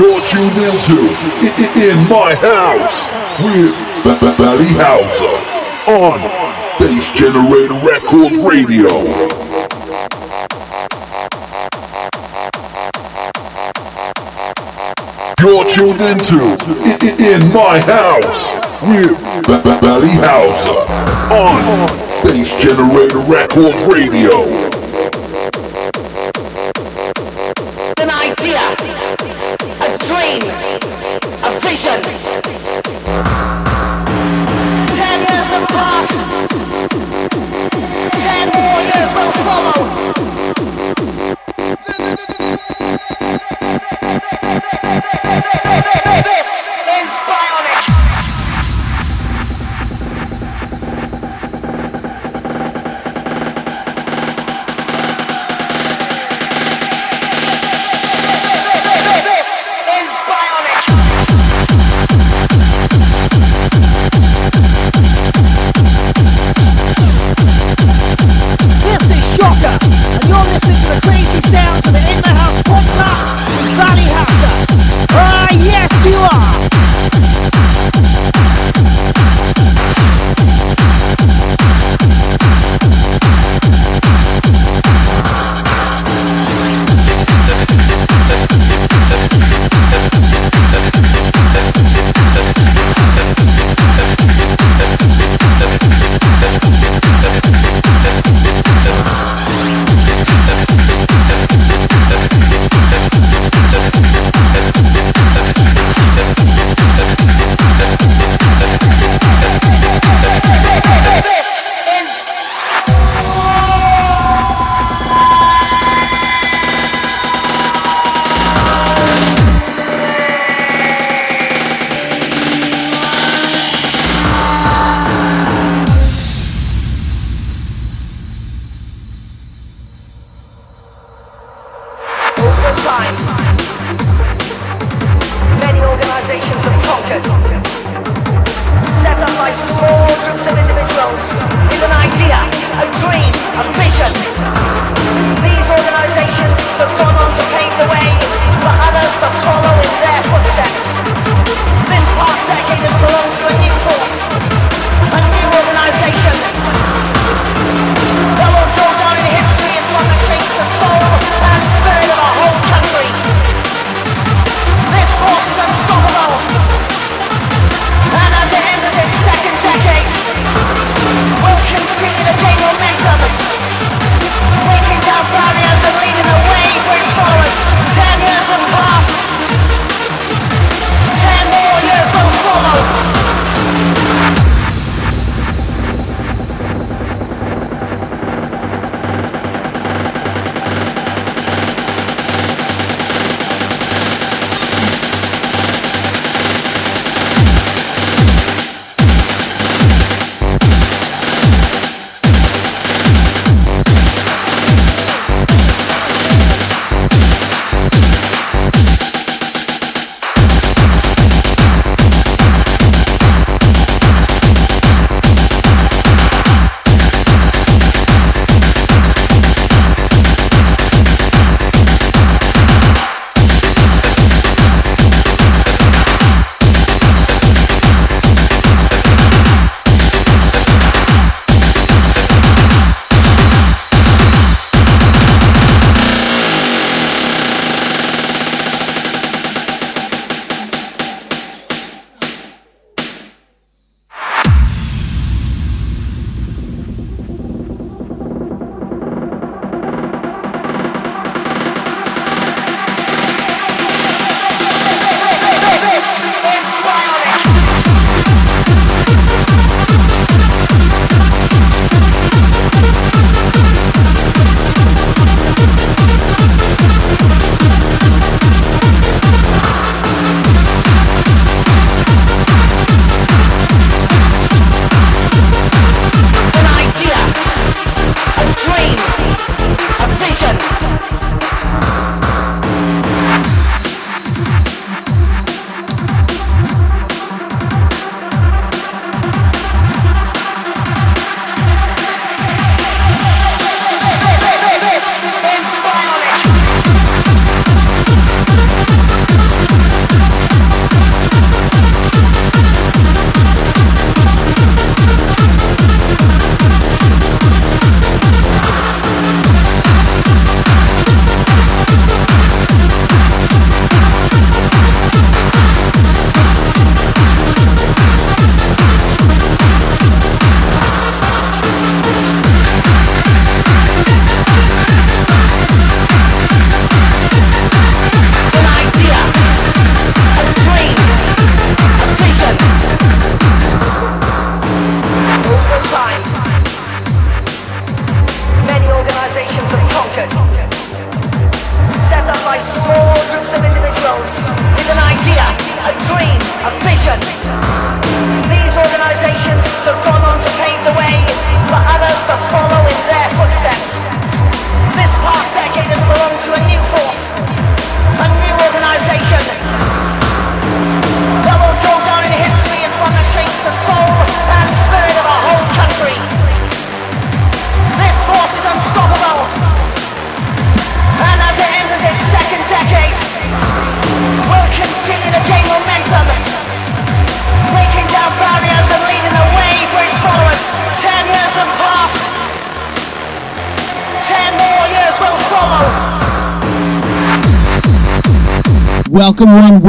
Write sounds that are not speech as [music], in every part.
You're tuned into in, my house with Valley Houser on Bass Generator Records Radio. You're tuned into in, my house with Valley Houser on Bass Generator Records Radio.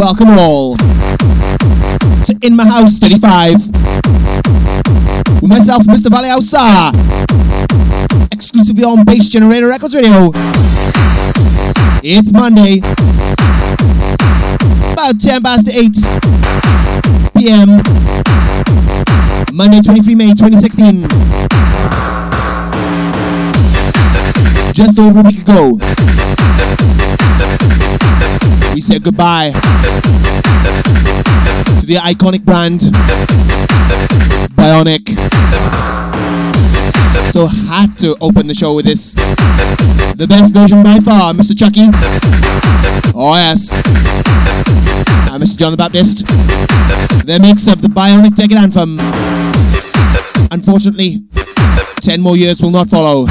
Welcome all to In My House 35 with myself, Mr. Valley Houser, exclusively on Bass Generator Records Radio. It's Monday, about 10 past 8 p.m. Monday, 23 May 2016. Just over a week ago, we said goodbye to the iconic brand Bionic. So had to open the show with this. The best version by far, Mr. Chuck-E. Oh yes. And Mr. John the Baptist. The mix of the Bionic Decade Anthem. Unfortunately, 10 more years will not follow.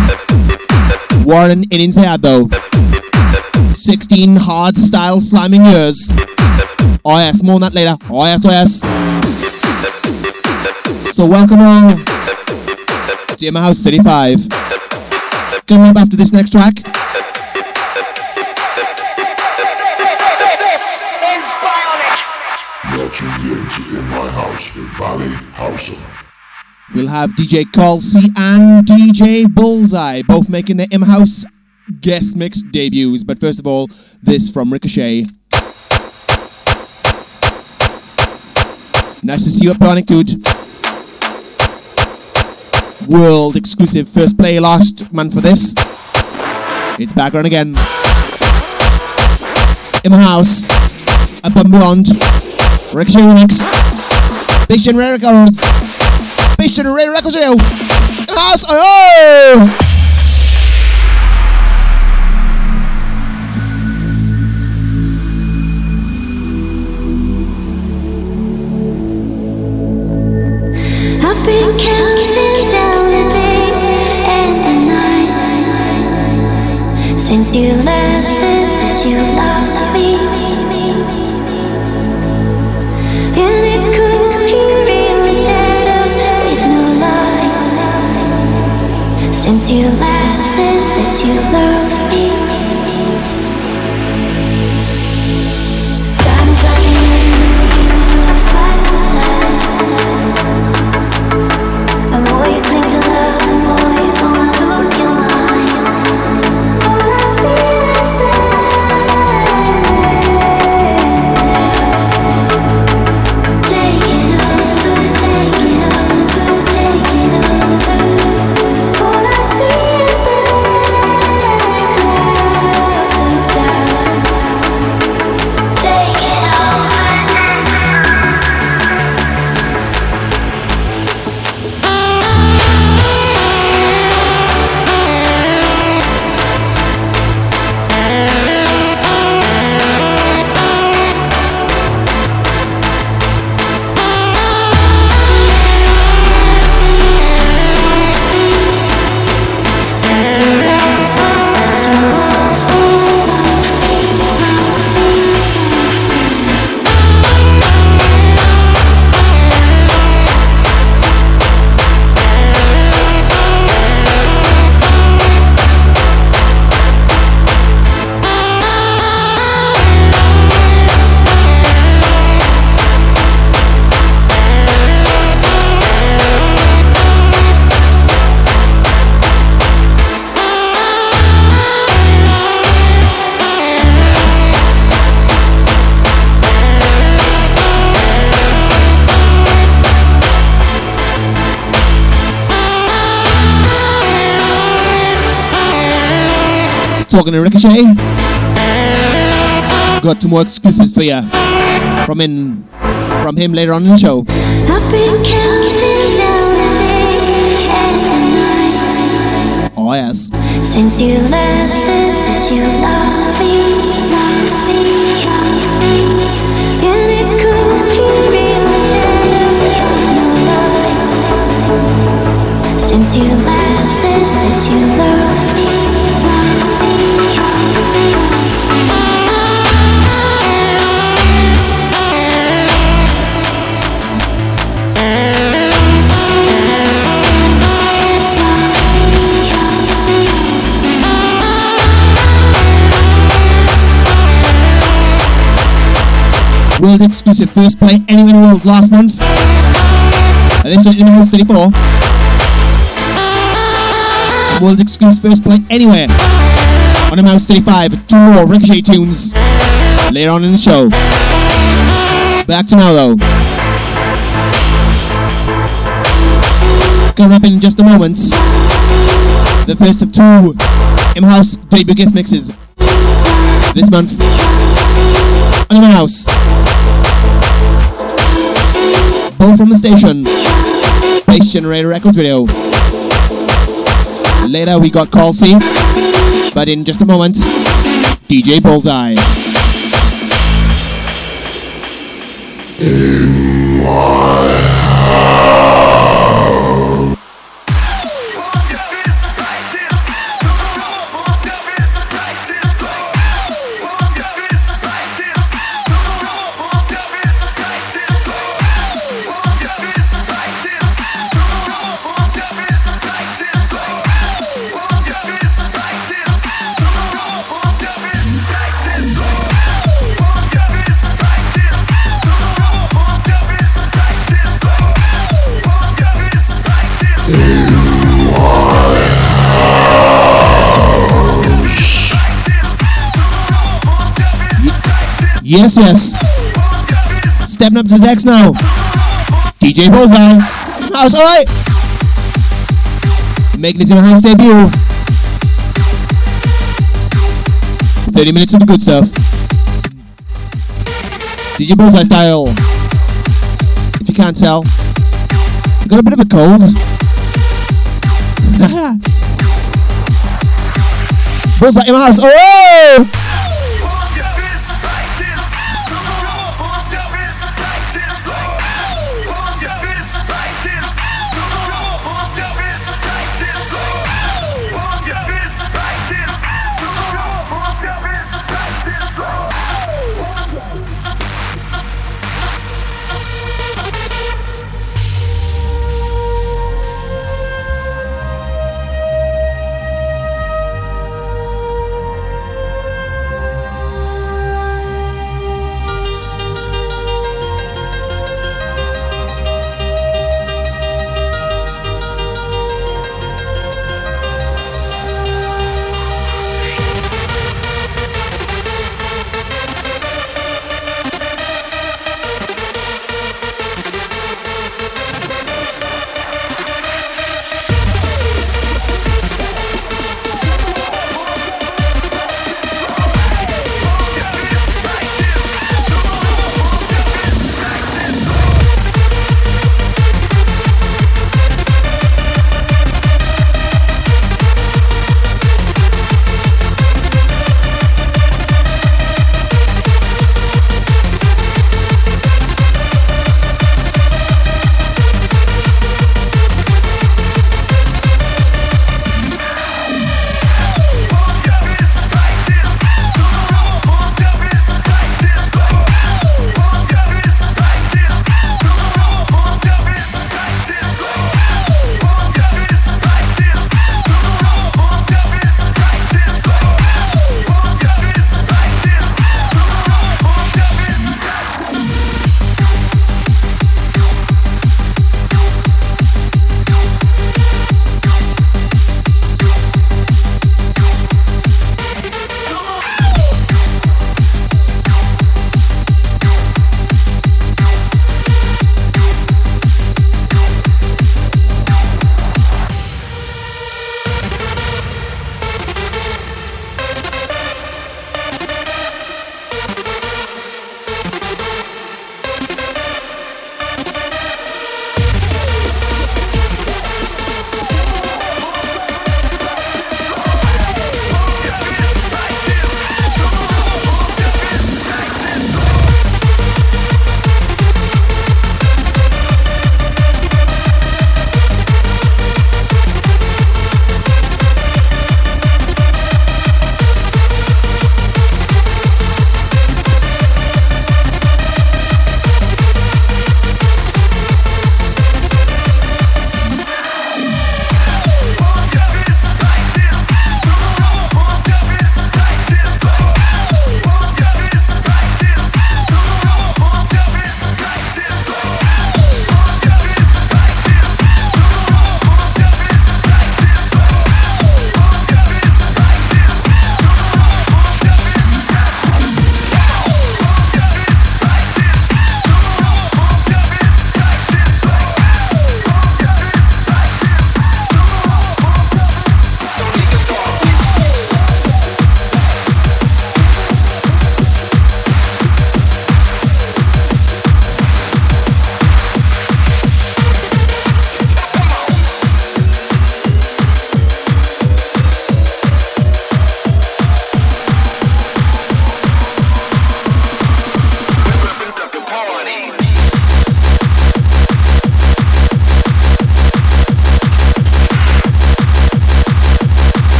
Warren in inside though. 16 hard style slamming years. Oh yes, more on that later. Oh yes, oh yes. So welcome all to House 35. Coming up after this next track, This is Bionic. You're in to In My House Valley Houser. we'll have DJ Col-C and DJ Bullseye both making their In My House guest mix debuts. But first of all, this from Ricochet. Nice to see you at Dude. World exclusive first play last month for this. It's background again. In my house. Above & Beyond. Ricochet remix. Bass Generator Records. Bass Generator Records Radio. In house. Oh! You that you loved me, and it's here in the shadows with no light. Since you last said that you loved me. Talking to Ricochet. Eh? Got two more exclusives for you from in from him later on in the show. I've been counting down the days and the nights Oh yes. since you last World exclusive first play anywhere in the world last month. And this one in House 34. World exclusive first play anywhere on a Mouse 35. Two more Ricochet tunes later on in the show. Back to now though. Coming up in just a moment. The first of two M House debut guest mixes this month on M House. Both from the station. Bass Generator Records Video. Later we got Col-C, but in just a moment, DJ Bullseye. Yes, yes. Stepping up to the decks now. DJ Bullseye. House, alright. Making his in house debut. 30 minutes of the good stuff. DJ Bullseye style. If you can't tell, got a bit of a cold. [laughs] Bullseye in my house. Oh!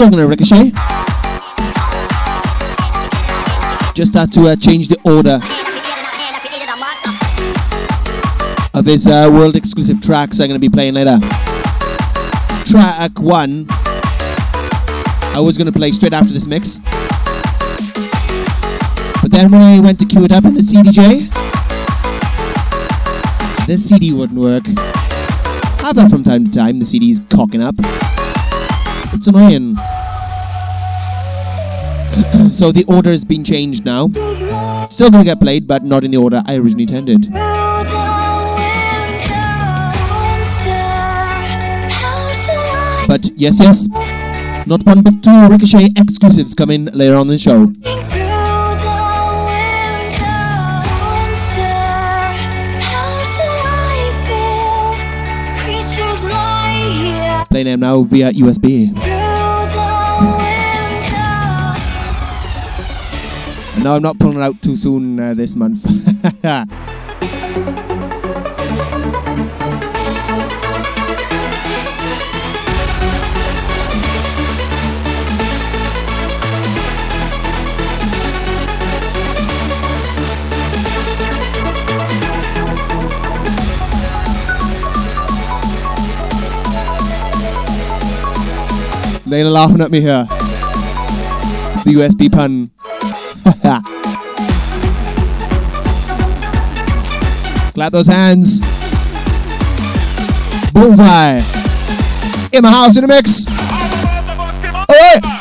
Talking to Ricochet. Just had to uh, change the order of his uh, world exclusive tracks I'm going to be playing later. Track 1 I was going to play straight after this mix. But then when I went to queue it up in the CDJ, the CD wouldn't work. Have that from time to time, the CD's cocking up. It's annoying. So the order has been changed now. Still gonna get played, but not in the order I originally intended. But yes, yes, not one but two Ricochet exclusives coming later on in the show. Playing them now via USB. No, I'm not pulling out too soon uh, this month. [laughs] They're laughing at me here. The USB pun. [laughs] Clap those hands. Bullseye. In my house in the mix. Oh, Alright.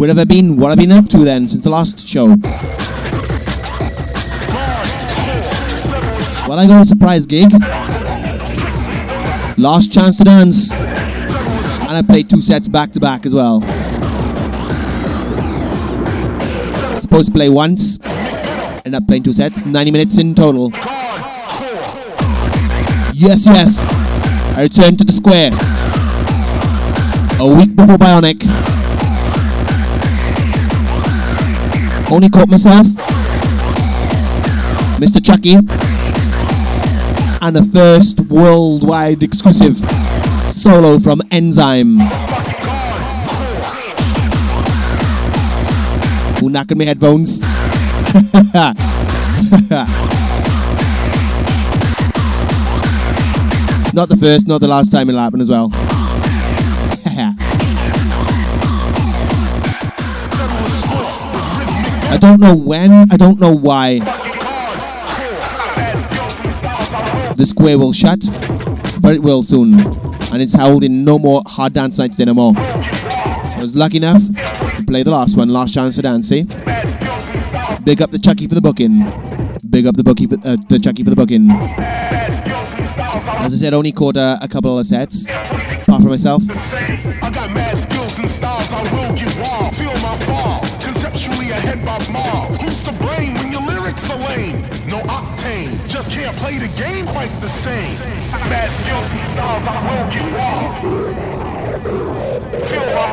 Where have I been? What have I been up to then since the last show? Well, I got a surprise gig. Last chance to dance. And I played two sets back to back as well. Supposed to play once. End up playing two sets. 90 minutes in total. Yes, yes. I returned to the square. A week before Bionic. Only caught myself. Mr. Chuck-E. And the first worldwide exclusive solo from Enzyme. Who knocking my headphones? [laughs] not the first, not the last time it'll happen as well. I don't know when, I don't know why the square will shut, but it will soon. And it's holding no more hard dance nights anymore. So I was lucky enough to play the last one, last chance to dance, eh? Big up the Chuck-E for the booking. Big up the bookie for, uh, the Chuck-E for the booking. As I said, only caught uh, a couple of sets, apart from myself. By miles. Who's to blame when your lyrics are lame? No octane, just can't play the game quite the same. Mad skills and styles, I will get wild.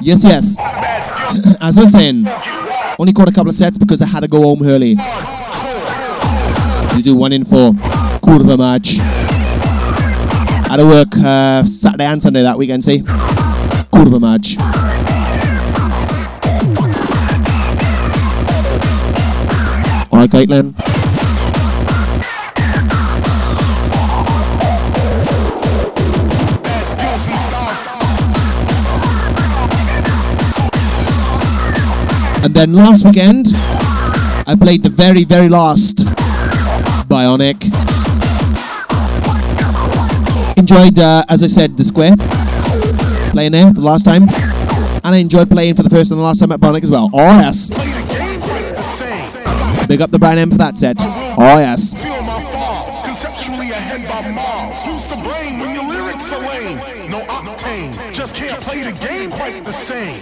Yes, yes. [clears throat] As I was saying, only caught a couple of sets because I had to go home early. You do one in four. Curva match. Had to work uh, Saturday and Sunday that weekend, see? Curva match. Alright, Caitlin. Mad skills and. And then last weekend, I played the very, very last Bionic. Enjoyed, uh, as I said, the square. Playing there for the last time. And I enjoyed playing for the first and the last time at Bionic as well. Oh, yes. Big up the brand M for that set. Oh, yes. Conceptually ahead by miles. Who's to blame when your lyrics are lame? No octane. Just can't play the game quite the same.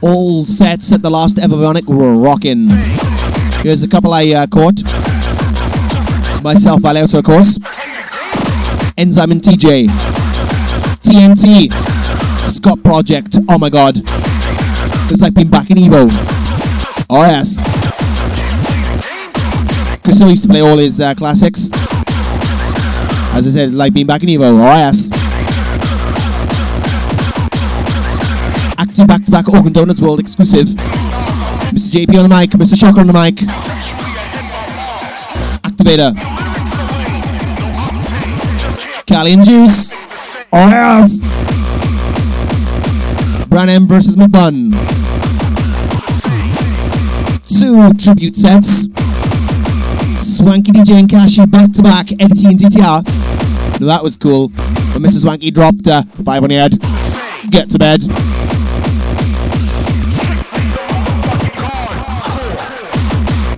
All sets at the last ever were rocking. Here's a couple I uh, caught. Myself, Valeos, of course. Enzyme and TJ. TNT. Scott Project. Oh my god. It's like being back in Evo. Oh yes. Chris used to play all his uh, classics. As I said, like being back in Evo. Oh yes. Active back to back Organ Donors World exclusive. Mr. JP on the mic, Mr. Shocker on the mic. Activator. Cally and Juice. Oh yes. Branham versus McBun. Two tribute sets. Swanky DJ and Kashi back to back, Eddie and DTR. Now that was cool. But Mrs. Swanky dropped uh, five on the head. Get to bed.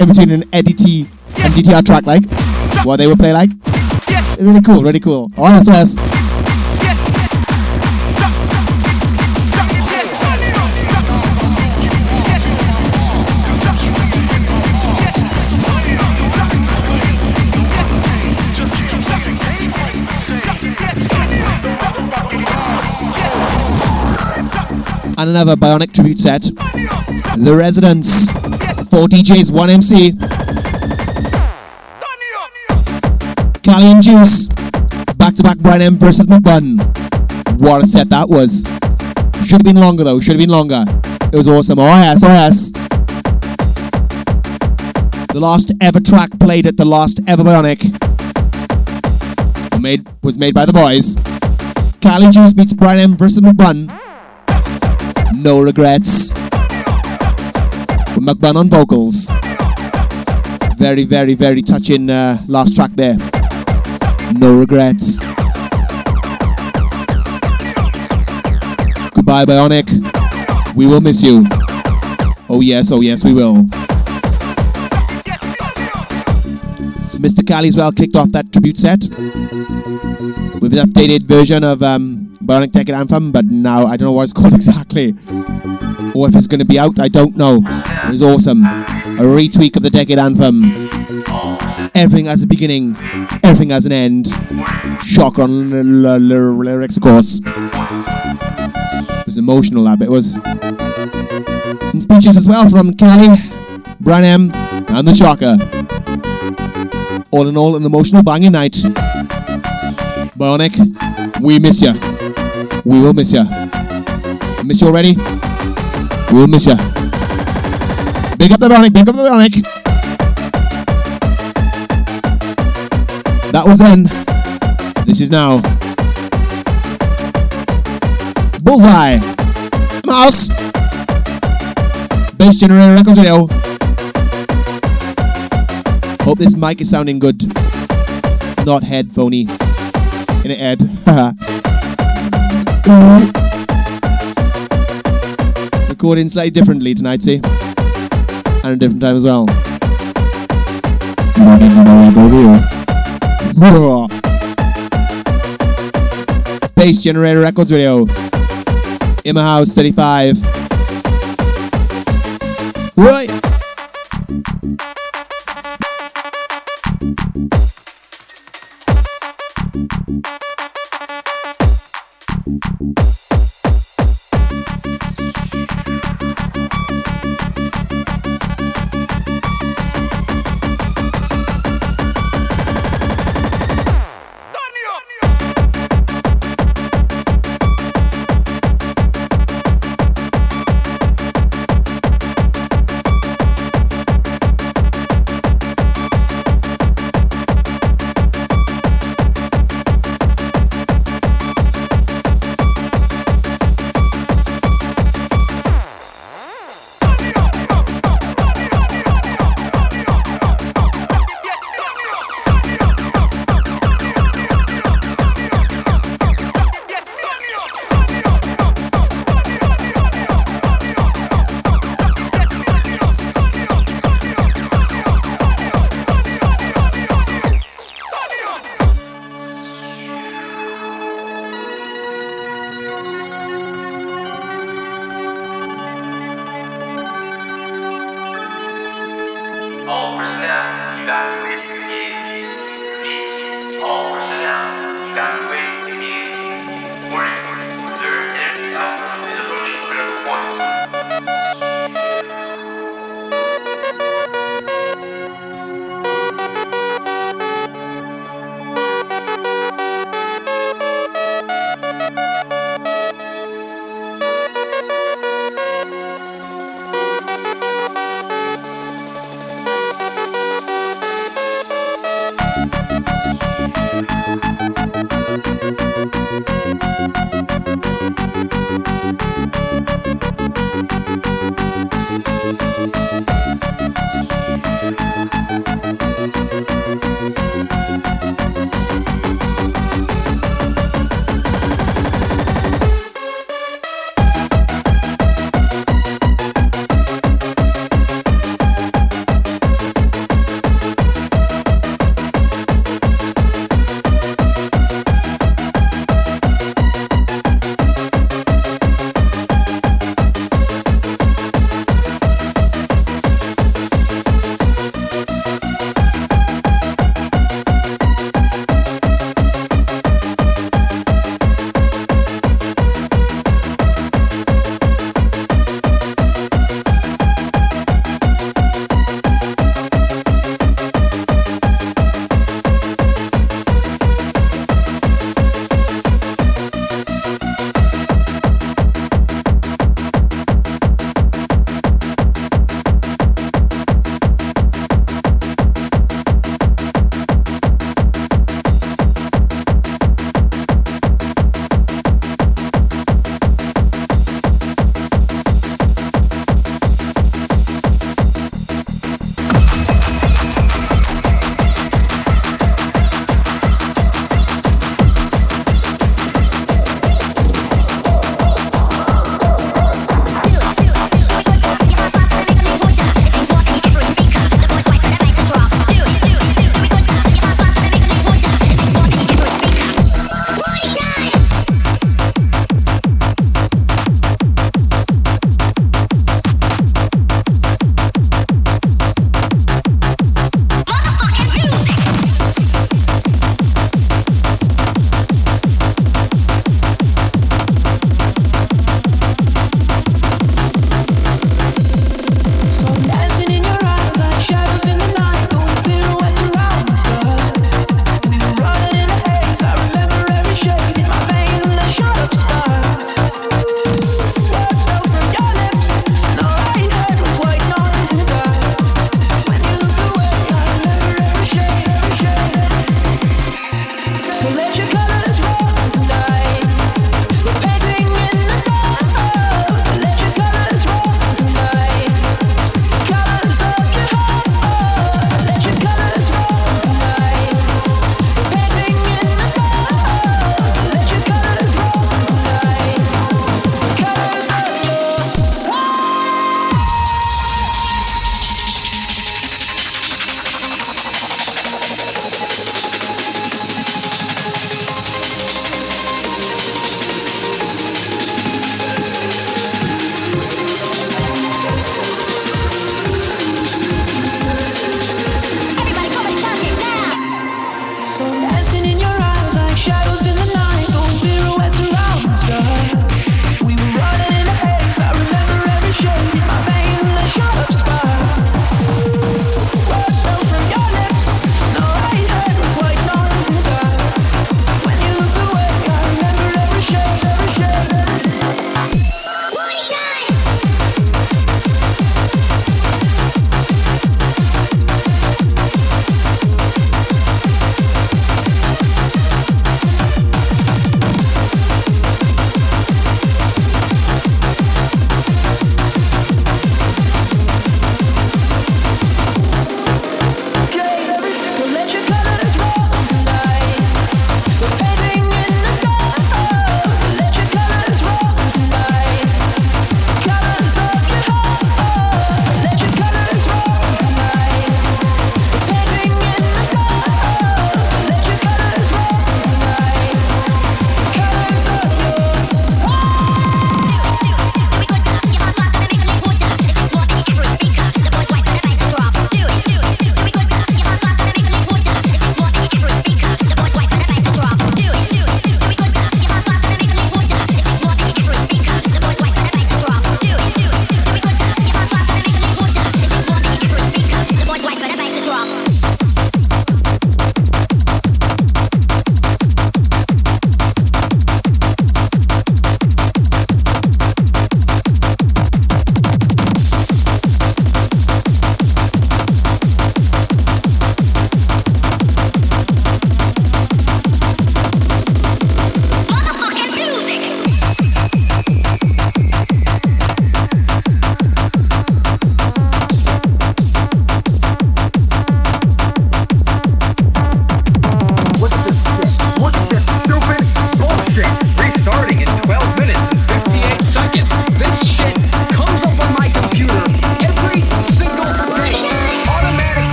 In between an ED ET and DTR track, like what they would play like. Really cool, really cool. Oh, yes, yes. And another Bionic tribute set. The Residents. Four DJs, one MC. Cally and Juice. Back to back Brian M versus McBun. What a set that was. Should have been longer though, should have been longer. It was awesome. Oh yes, oh yes. The last ever track played at the last ever Bionic. Made was made by the boys. Cally Juice beats Brian M versus McBun. No regrets. With McBun on vocals. Very, very, very touching uh, last track there no regrets. Goodbye, Bionic. We will miss you. Oh, yes, oh, yes, we will. Mr. Caliswell kicked off that tribute set with an updated version of um, Bionic Tech Anthem, but now I don't know what it's [laughs] called exactly. Or if it's going to be out, I don't know. It was awesome. A retweak of the Decade Anthem. Everything has a beginning, everything has an end. Shock on l- l- l- lyrics, of course. It was emotional, that bit was. Some speeches as well from Cally, Brian M, and the Shocker. All in all, an emotional banging night. Bionic, we miss you. We will miss you. Miss you already? We will miss you. Big up the Bionic, big up the Bionic. That was then. This is now. Bullseye. Mouse. Bass Generator Records Radio. Hope this mic is sounding good. Not headphony. In a head. [laughs] Recording slightly differently tonight, see? And a different time as well. Bass Generator Records Radio. In my house 35. Right. All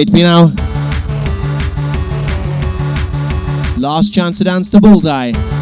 update for you now. Last chance to dance the bullseye.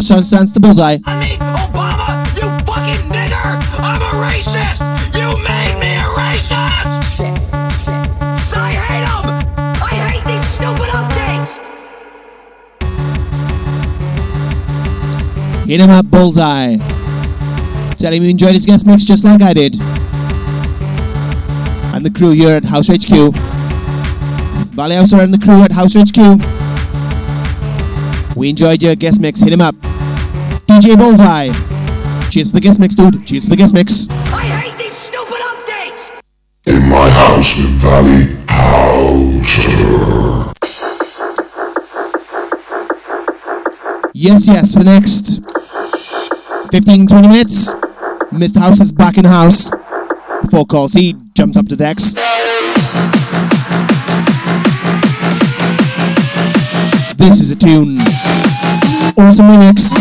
Last chance to dance the bullseye. on me, Obama, you fucking nigger! I'm a racist! You made me a racist! Shit, shit. I hate them! I hate these stupid updates! Hit him up, bullseye. Tell him you enjoyed his guest mix just like I did. And the crew here at House HQ. Valley Houser and the crew at House HQ. We enjoyed your guest mix. Hit him up. DJ Bullseye. Cheers for the guest mix, dude. Cheers for the guest mix. I hate these stupid updates! In my house with Valley Houser. Yes, yes, for the next 15, 20 minutes, Mr. House is back in the house. Before Col-C jumps up to decks. This is a tune. Awesome remix.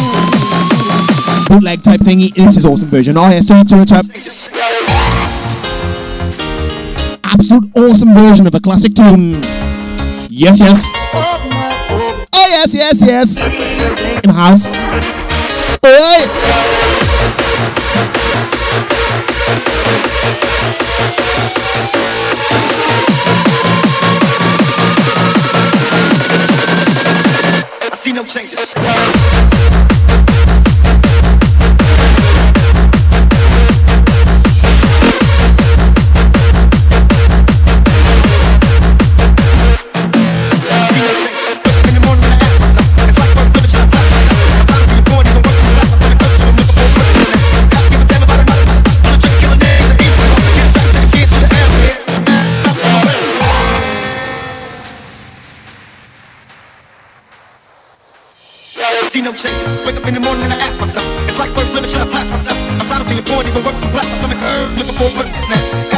Bootleg type thingy. This is awesome version. Oh yes, turn it, turn it up. Absolute awesome version of a classic tune. Yes, yes. Oh yes, yes, yes. In house. I see no changes. No changes. Wake up in the morning and I ask myself, it's like worth living, should I pass myself? I'm tired of being born, even worse, I'm black, my stomach hurt, looking for a purpose snatch.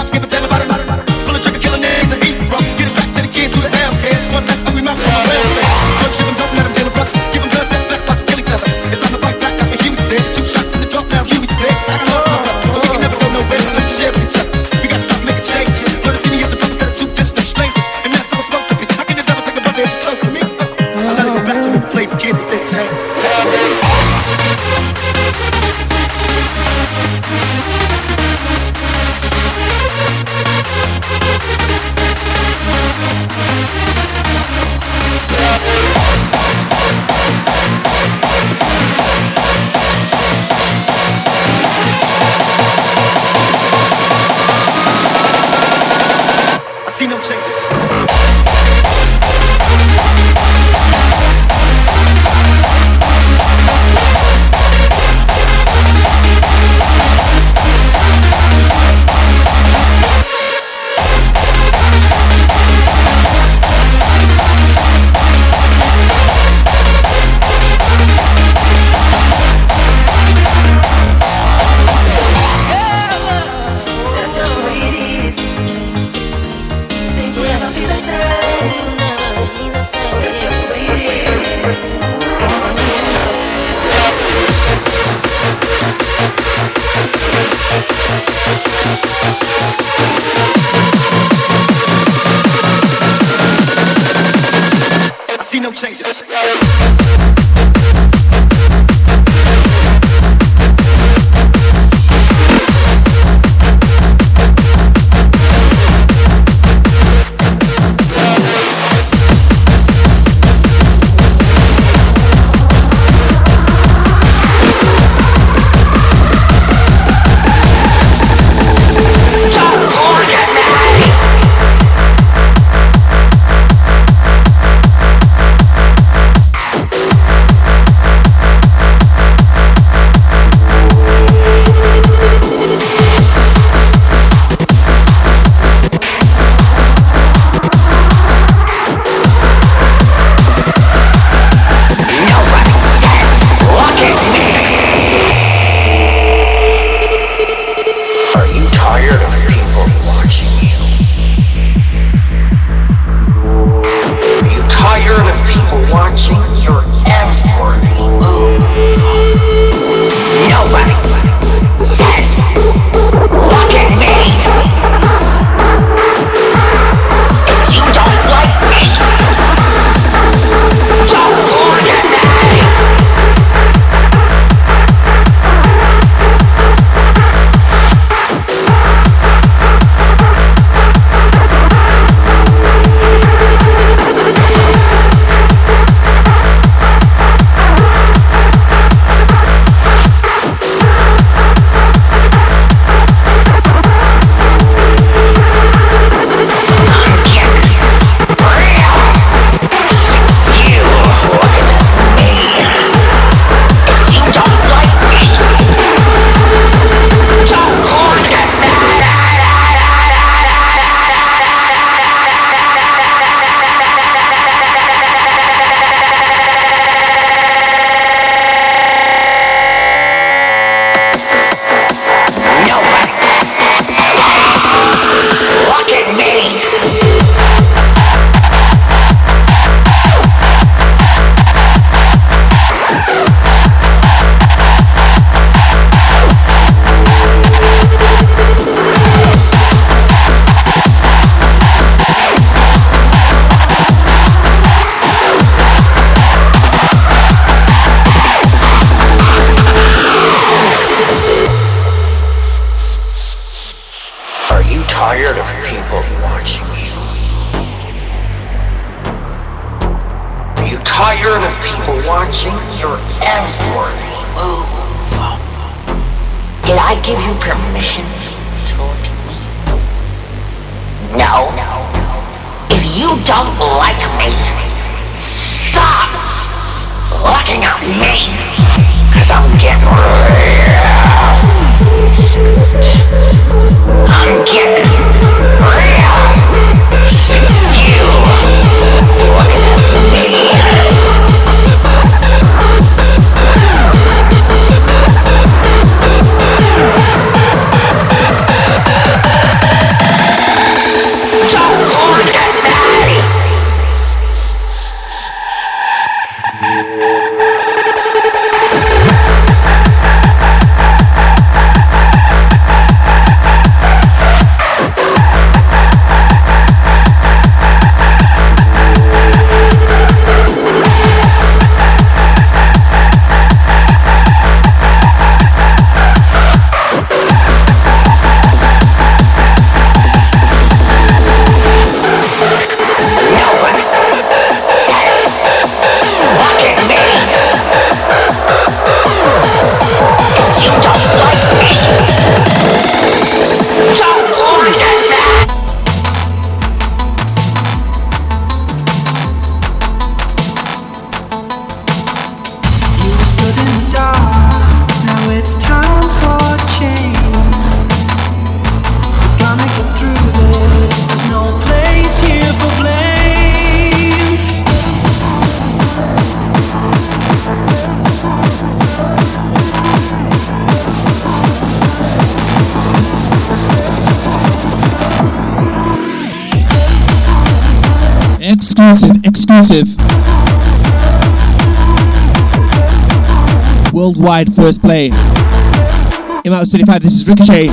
Worldwide first play. In Mouse 35, this is Ricochet.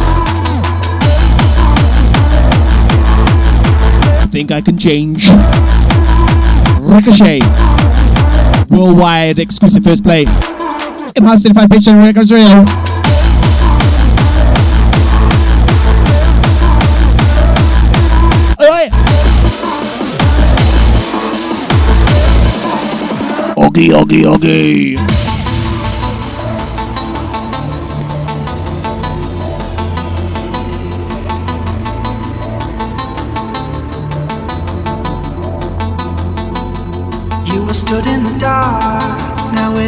Think I can change. Ricochet. Worldwide exclusive first play. In Mouse 35, Pitch and Records Radio. Oi, oi. Oggy,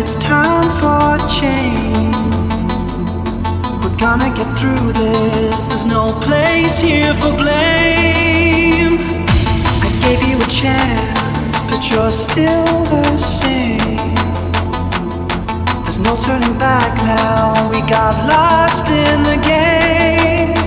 it's time for change. We're gonna get through this, there's no place here for blame. I gave you a chance, but you're still the same. There's no turning back now, we got lost in the game.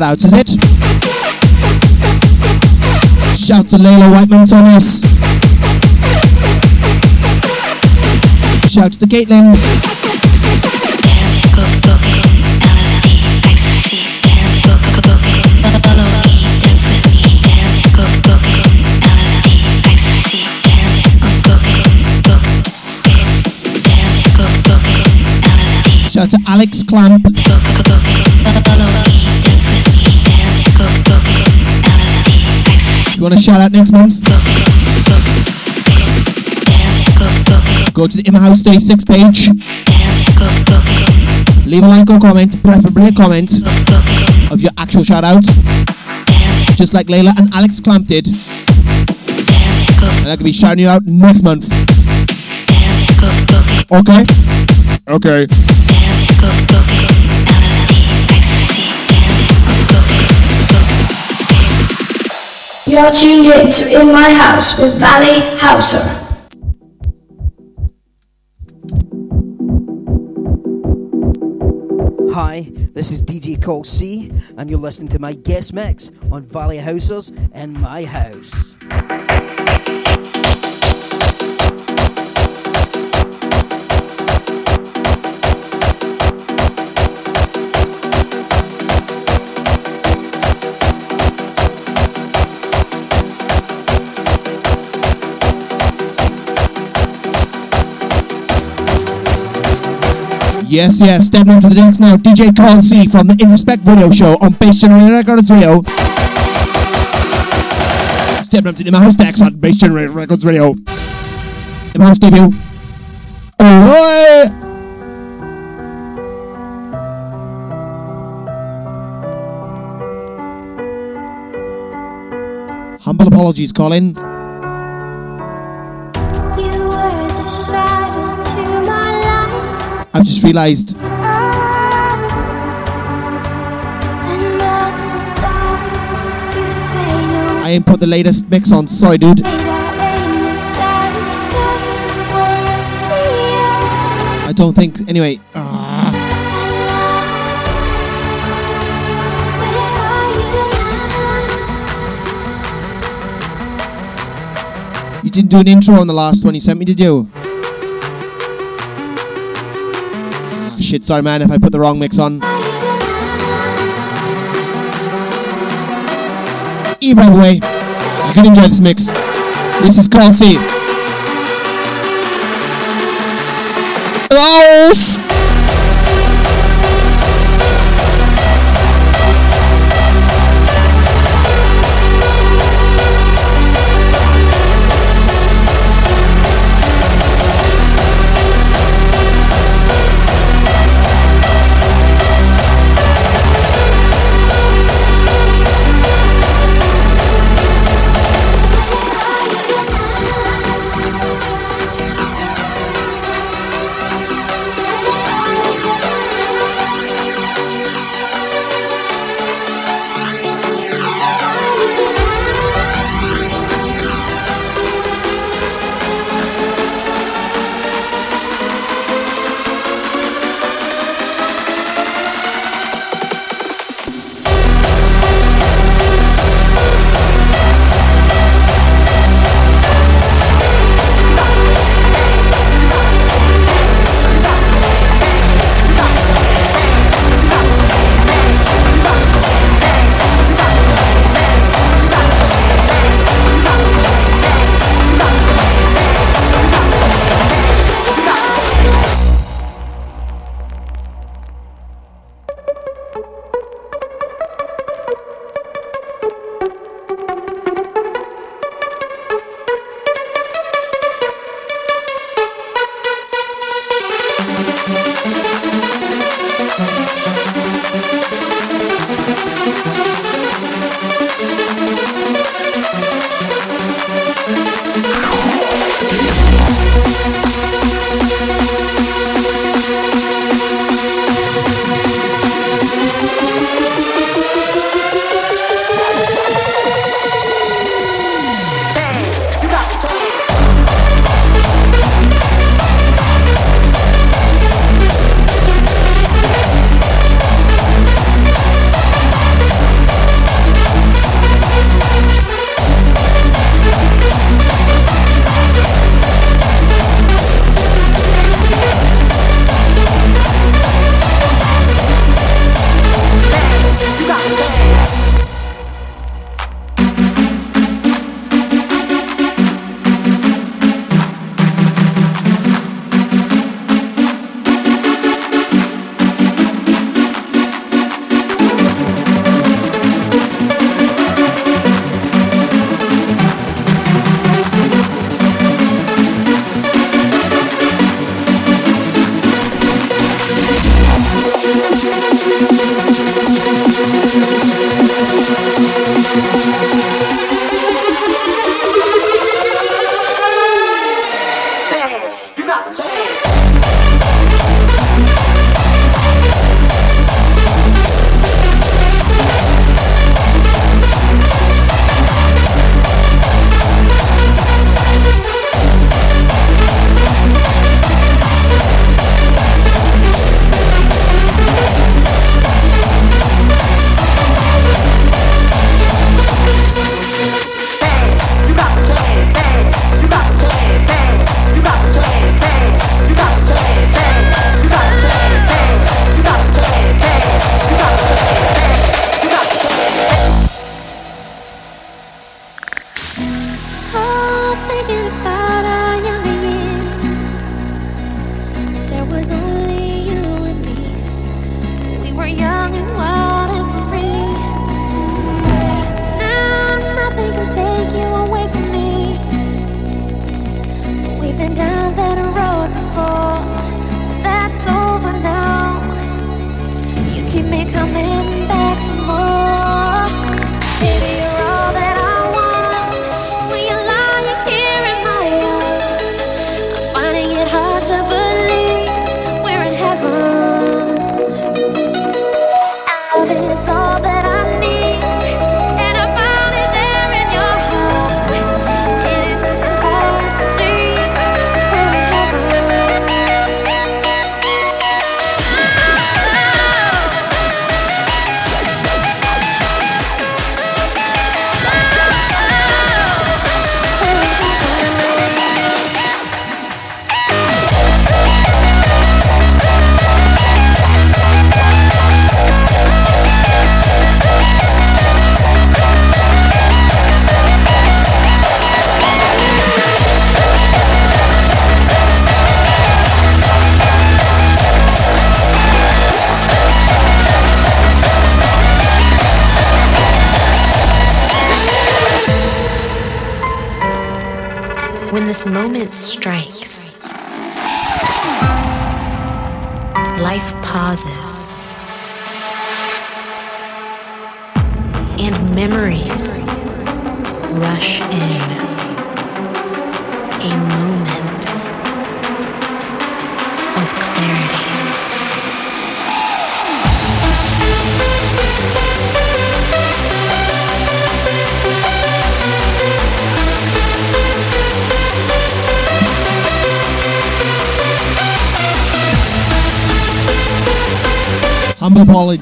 Shout outs, is it? Shout to Layla Whiteman Thomas. Shout to Caitlin. Want to shout out next month? Go, game. Go, game. Dance, go, go, game. Go to the Imma House 36 page. Dance, go, go, game. Leave a like or comment, preferably a comment Go, go, game. of your actual shout Dance, just like Layla and Alex Clamp did. And I could be shouting you out next month. dance, go, go, game. Okay? Okay. You're tuned in to In My House with Valley Houser. Hi, this is DJ Col-C, and you're listening to my guest mix on Valley Housers in my house. Yes, yes, stepping into the dance now. DJ Colin C from the Introspect Radio Show on Bass Generator Records Radio. Stepping up to the House Decks on Bass Generator Records Radio. Imma House debut. Oh, Humble apologies, Colin. I've just away. I ain't put the latest mix on. Sorry, dude. I don't think. Anyway. ah. You didn't do an intro on the last one you sent me, did you? Shit, sorry, man, if I put the wrong mix on. Either way, you can enjoy this mix. This is called C.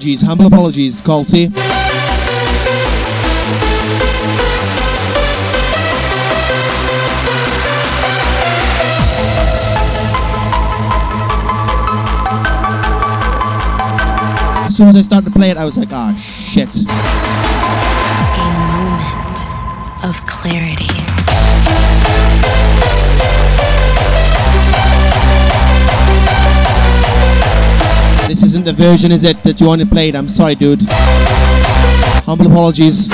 apologies, humble apologies, Col-C. As soon as I started to play it, I was like, ah, shit. A moment of clarity. Isn't the version, is it, that you wanted played? I'm sorry, dude. Humble apologies.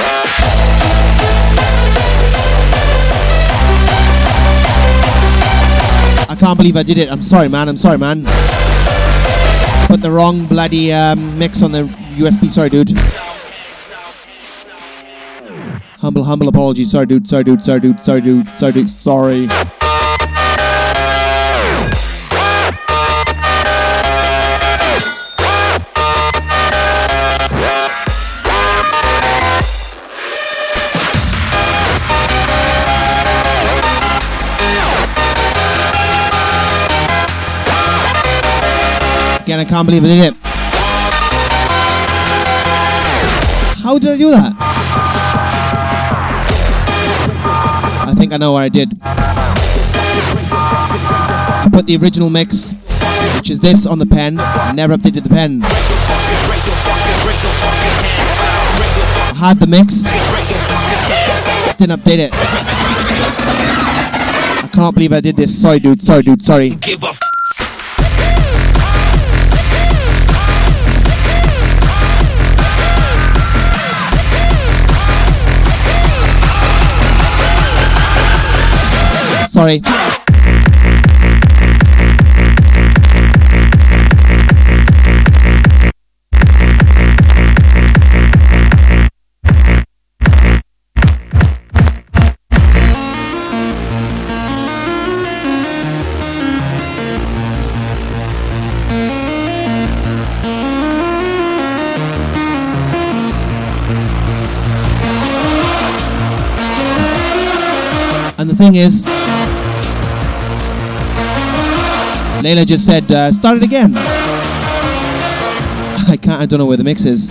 I can't believe I did it. I'm sorry, man. I'm sorry, man. Put the wrong bloody um, mix on the USB. Sorry, dude. Humble, humble apologies. Sorry, dude. Sorry, dude. Sorry, dude. Sorry, dude. Sorry, dude. Sorry. Again, I can't believe I did it. How did I do that? I think I know what I did. I put the original mix, which is this, on the pen. Never updated the pen. I had the mix, didn't update it. I can't believe I did this. Sorry, dude. Sorry, dude. Sorry. Sorry. And the thing is, Layla just said, uh, start it again. I can't, I don't know where the mix is.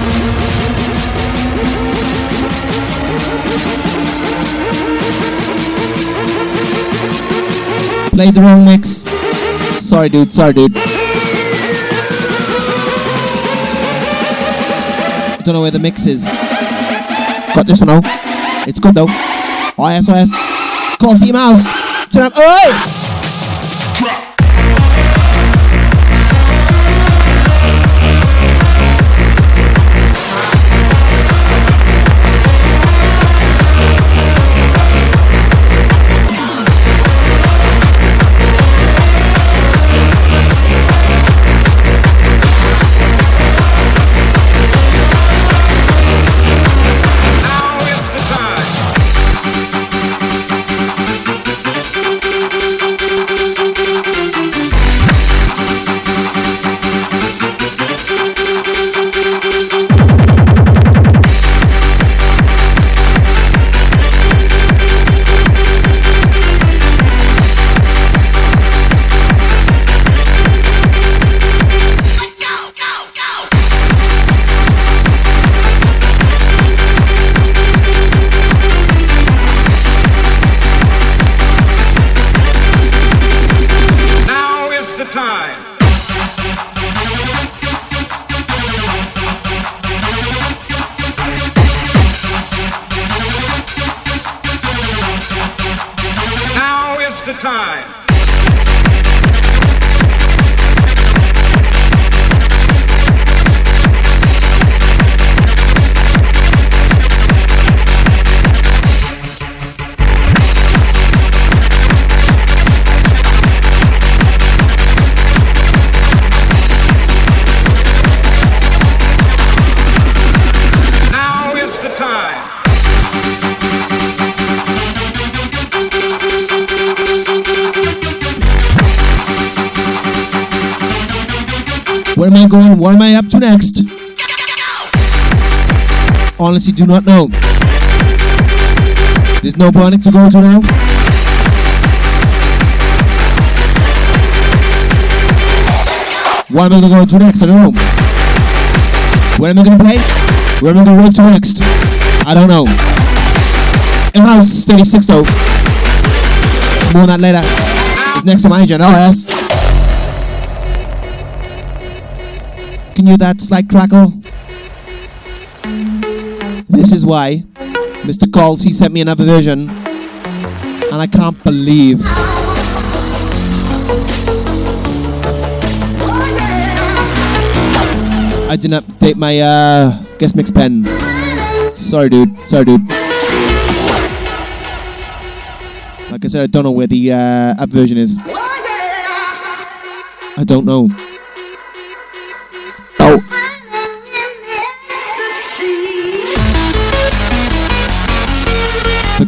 Played the wrong mix. Sorry, dude. Sorry, dude. I don't know where the mix is. Got this one though. It's good though. OS. Col-C mouse. Turn up. Oi! Honestly, do not know. There's no panic to go to now. What am I gonna go to next? I don't know. Where am I gonna play? Where am I gonna work to next? I don't know. In house 36 though. More on that later. It's next to my agent. Oh yes. Can you that slight crackle? This is why Mr. Col-C sent me another version and I can't believe I didn't update my uh, guest mix pen. Sorry, dude. Sorry, dude. Like I said, I don't know where the uh, up version is. I don't know.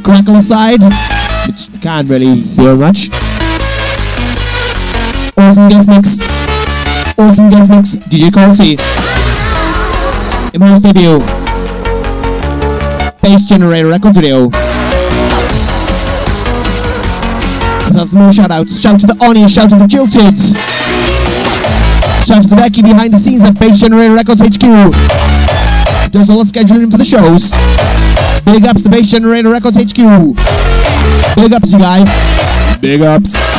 Crackle side, which you can't really hear much. Awesome guest mix. Awesome guest mix. DJ Col-C. Immerse debut. Bass Generator Record Video. Let's have some more shout outs. Shout to the Oni, shout to the Jilted. Shout to the Becky behind the scenes at Bass Generator Records HQ. Does all the scheduling for the shows. Big ups to Bass Generator Records HQ. Big ups, you guys. Big ups.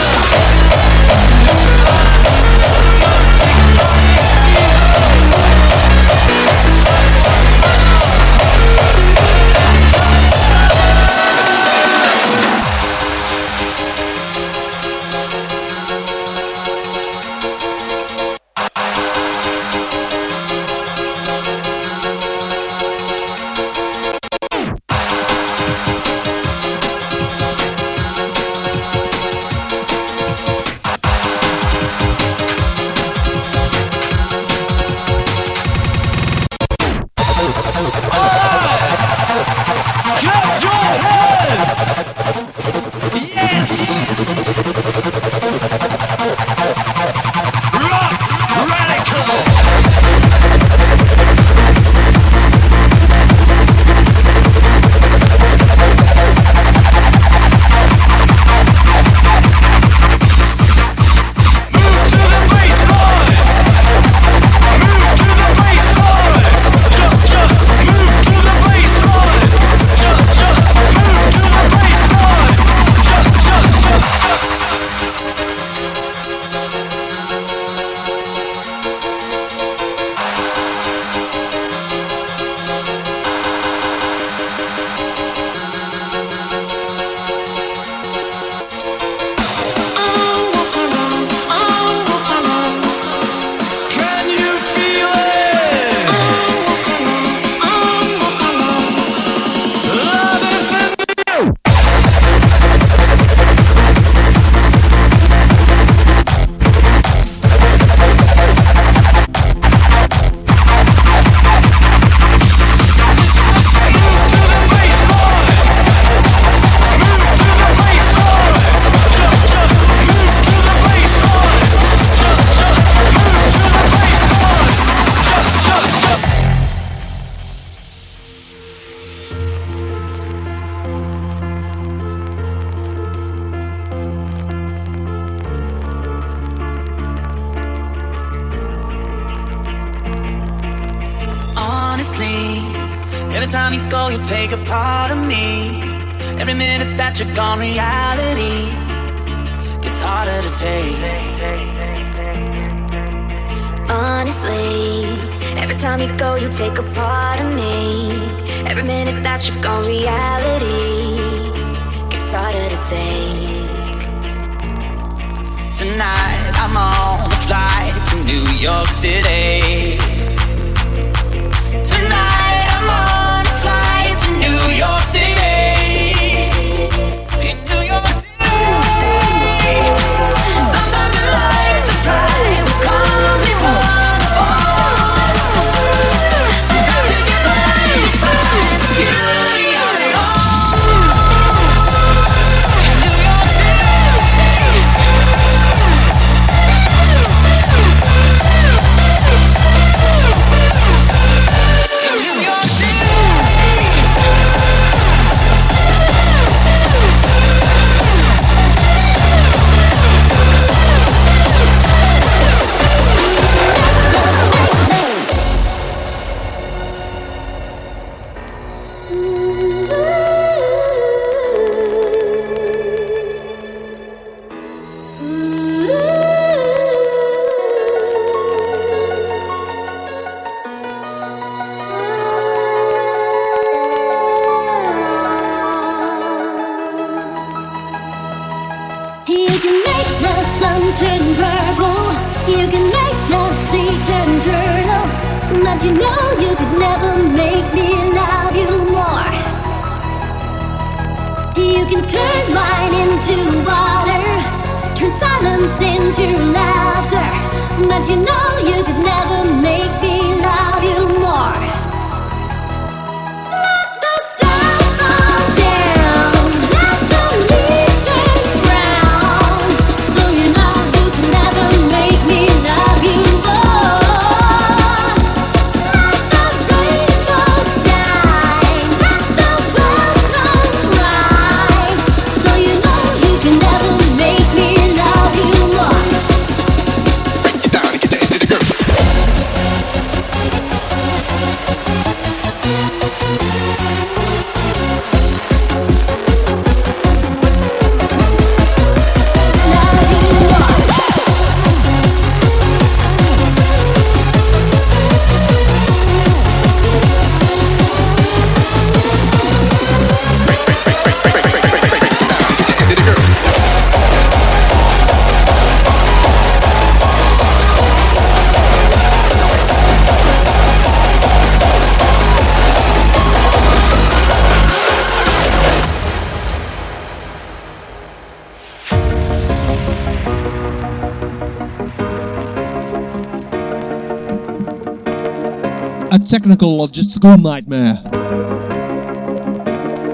Technical logistical nightmare.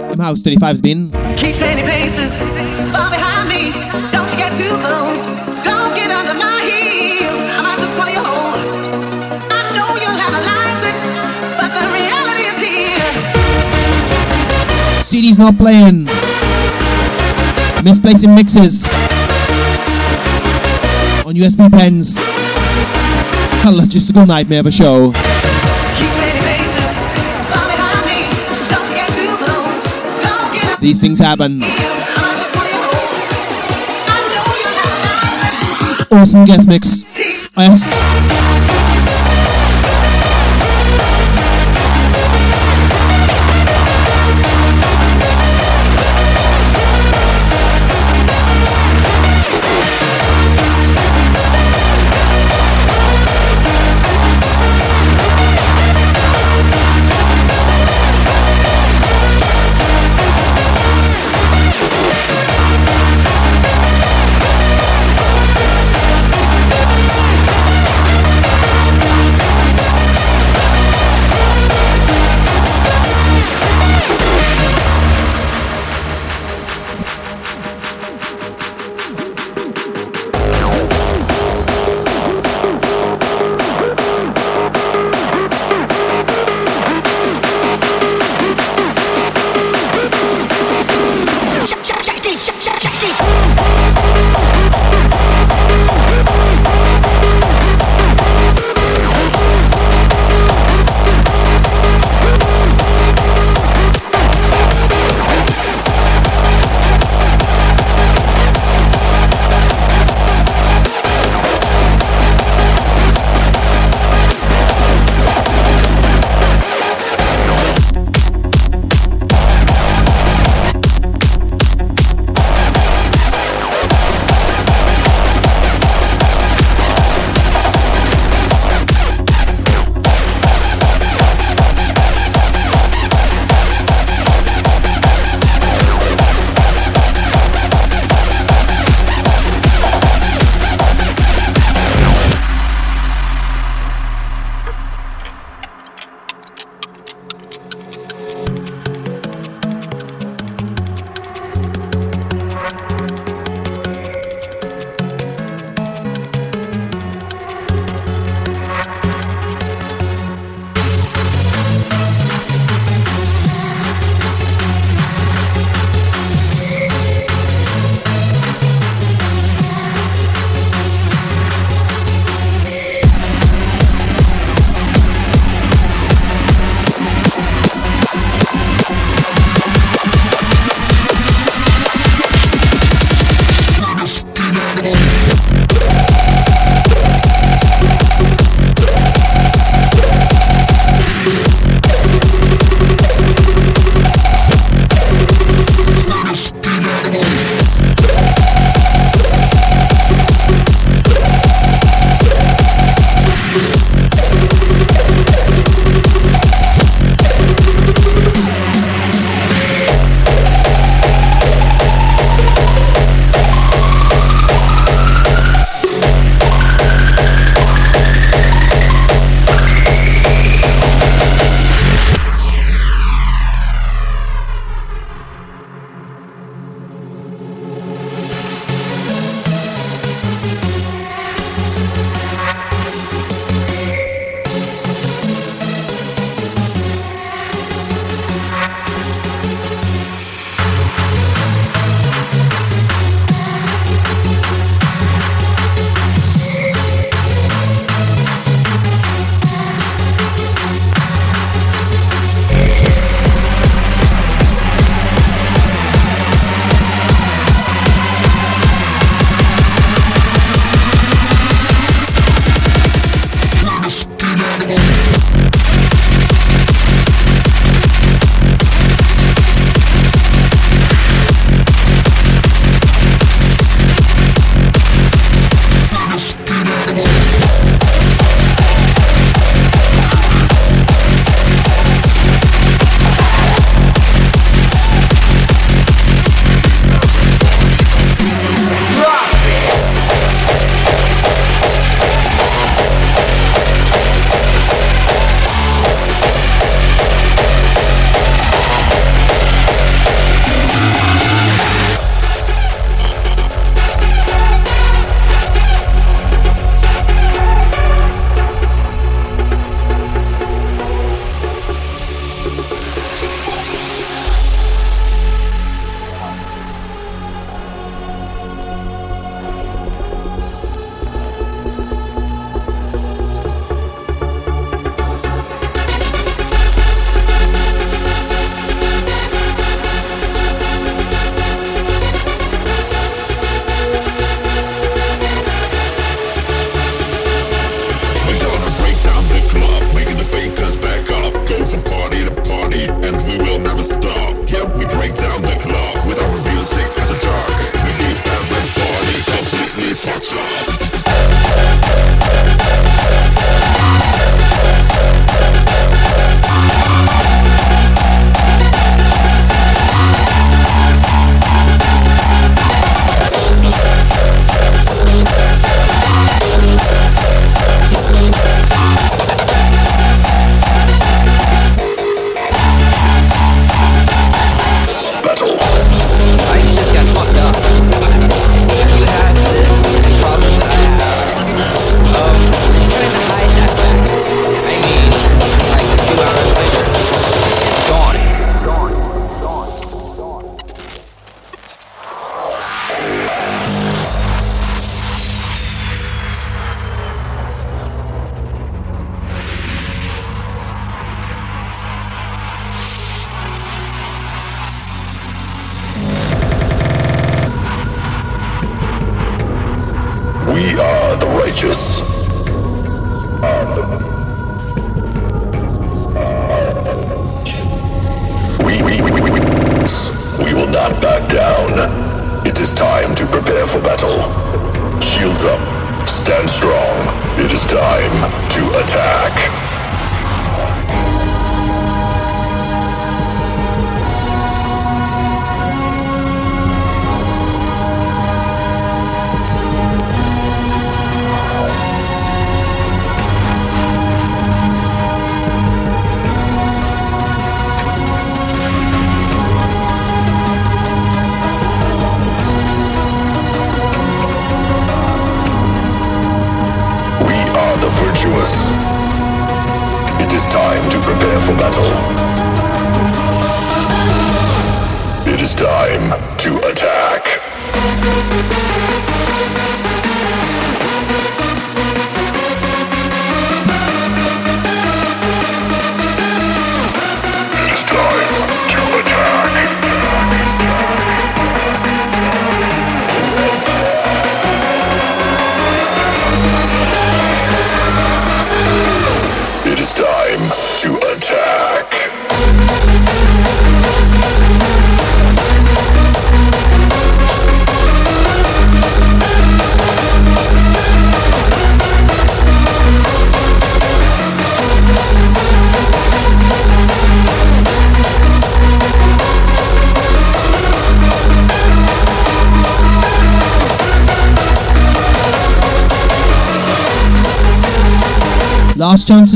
Them House 35's been. Keep 20 paces far behind me. Don't you get too close. Don't get under my heels. I might just swallow you whole. I know you'll analyze it, but the reality is here. CD's not playing. Misplacing mixes. On USB pens. A logistical nightmare of a show. These things happen. Awesome guest mix. Yes.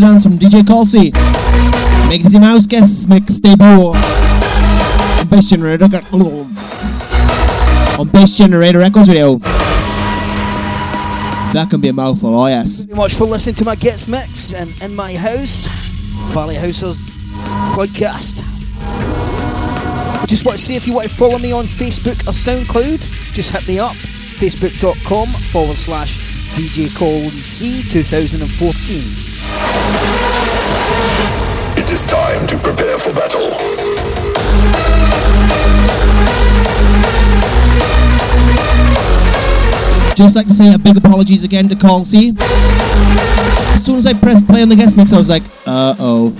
Dance from DJ Col-C. Making the mouse guest mix debut. On Bass Generator. On Bass Generator Records Radio. That can be a mouthful, oh yes. Thank you much for listening to my Gets Mix and in my house, Valley Housers podcast. I just want to say if you want to follow me on Facebook or SoundCloud, just hit me up. Facebook.com forward slash DJ Colin C 2014. It is time to prepare for battle. Just like to say a big apologies again to Col-C. As soon as I pressed play on the guest mix, I was like, uh oh.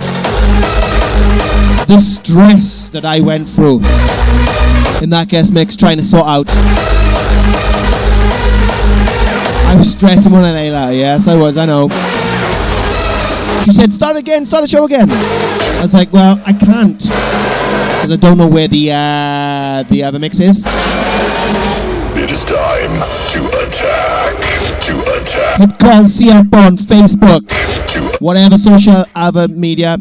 The stress that I went through in that guest mix trying to sort out. I was stressing one and Ayla. Yes, I was, I know. She said, start again, start the show again. I was like, well, I can't. Because I don't know where the, uh, the other mix is. It is time to attack. To attack. Hit Col-C up on Facebook, whatever social other media.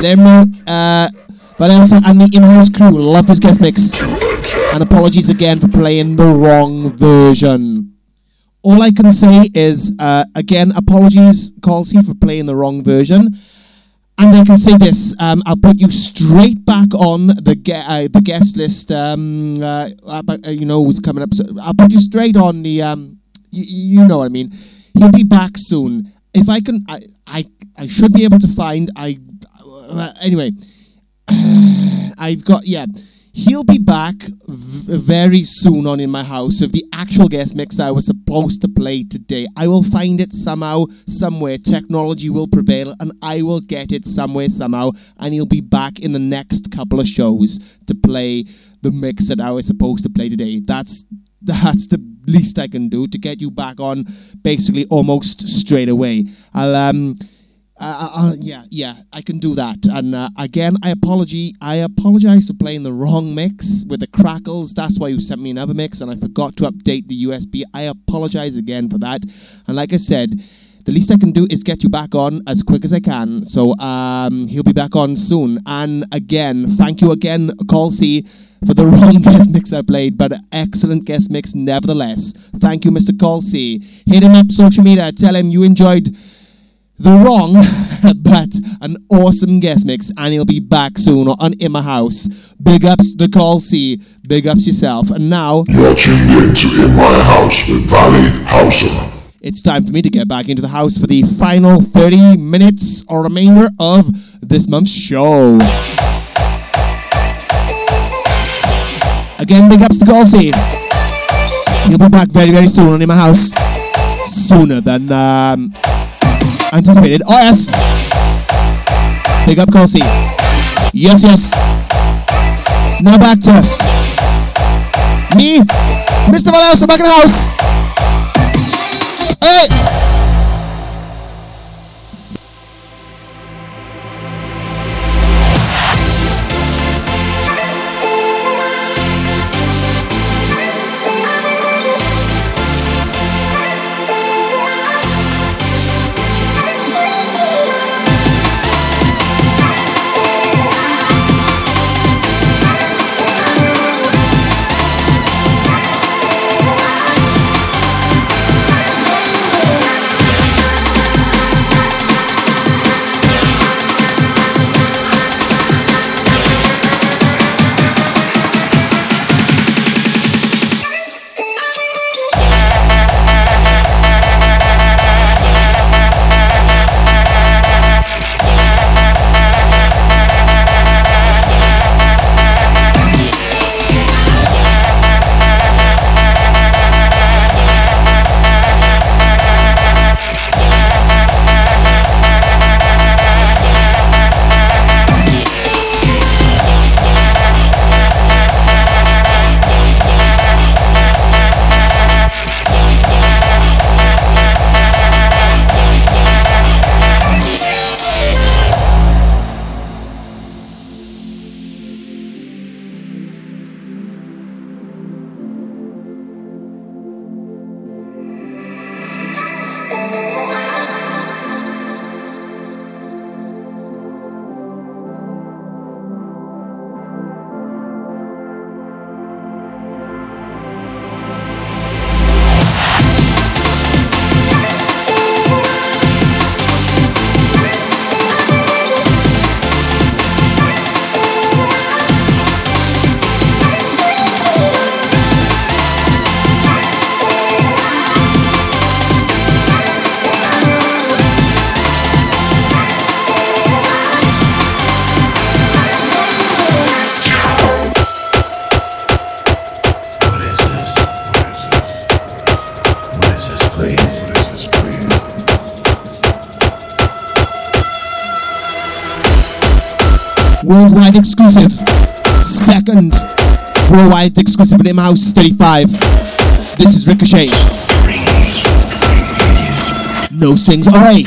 Let me. Uh, but also, and the in-house crew love this guest mix. And apologies again for playing the wrong version. All I can say is, uh, again, apologies, Col-C, for playing the wrong version. And I can say this: um, I'll put you straight back on the ge- uh, the guest list. Um, uh, uh, you know who's coming up. So I'll put you straight on the. Um, y- you know what I mean. He'll be back soon. If I can, I I, I should be able to find. I uh, anyway. [sighs] I've got yeah. He'll be back v- very soon on in my house with the actual guest mix that I was supposed to play today. I will find it somehow, somewhere. Technology will prevail, and I will get it somewhere, somehow. And he'll be back in the next couple of shows to play the mix that I was supposed to play today. That's that's the least I can do to get you back on, basically almost straight away. I'll um. Uh, uh, yeah, yeah, I can do that. And uh, again, I apology. I apologize for playing the wrong mix with the crackles. That's why you sent me another mix, and I forgot to update the USB. I apologize again for that. And like I said, the least I can do is get you back on as quick as I can. So um, he'll be back on soon. And again, thank you again, Col-C, for the [laughs] wrong guest mix I played, but excellent guest mix nevertheless. Thank you, Mr. Col-C. Hit him up social media. Tell him you enjoyed the wrong, [laughs] but an awesome guest mix, and he'll be back soon on In My House. Big ups the Col-C, big ups yourself, and now You're tuned in to In My House with Valley Houser. it's time for me to get back into the house for the final 30 minutes or remainder of this month's show. Again, big ups to Col-C. He'll be back very, very soon on In My House. sooner than um, anticipated. Oh yes. Big up Col-C. Yes, yes. Now back to me, Mr. Valley Houser back in the house. Hey! In House 35. This is Ricochet. No strings away.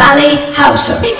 Valley Houser.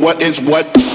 what is what.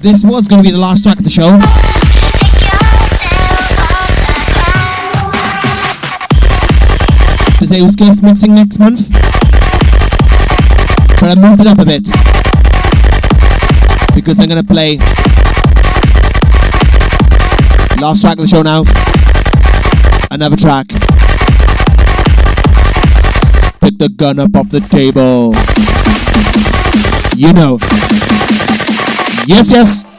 This was going to be the last track of the show. Jose was guest mixing next month. But I moved it up a bit. Because I'm going to play last track of the show now. Another track. Pick the gun up off the table. You know. Yes, yes.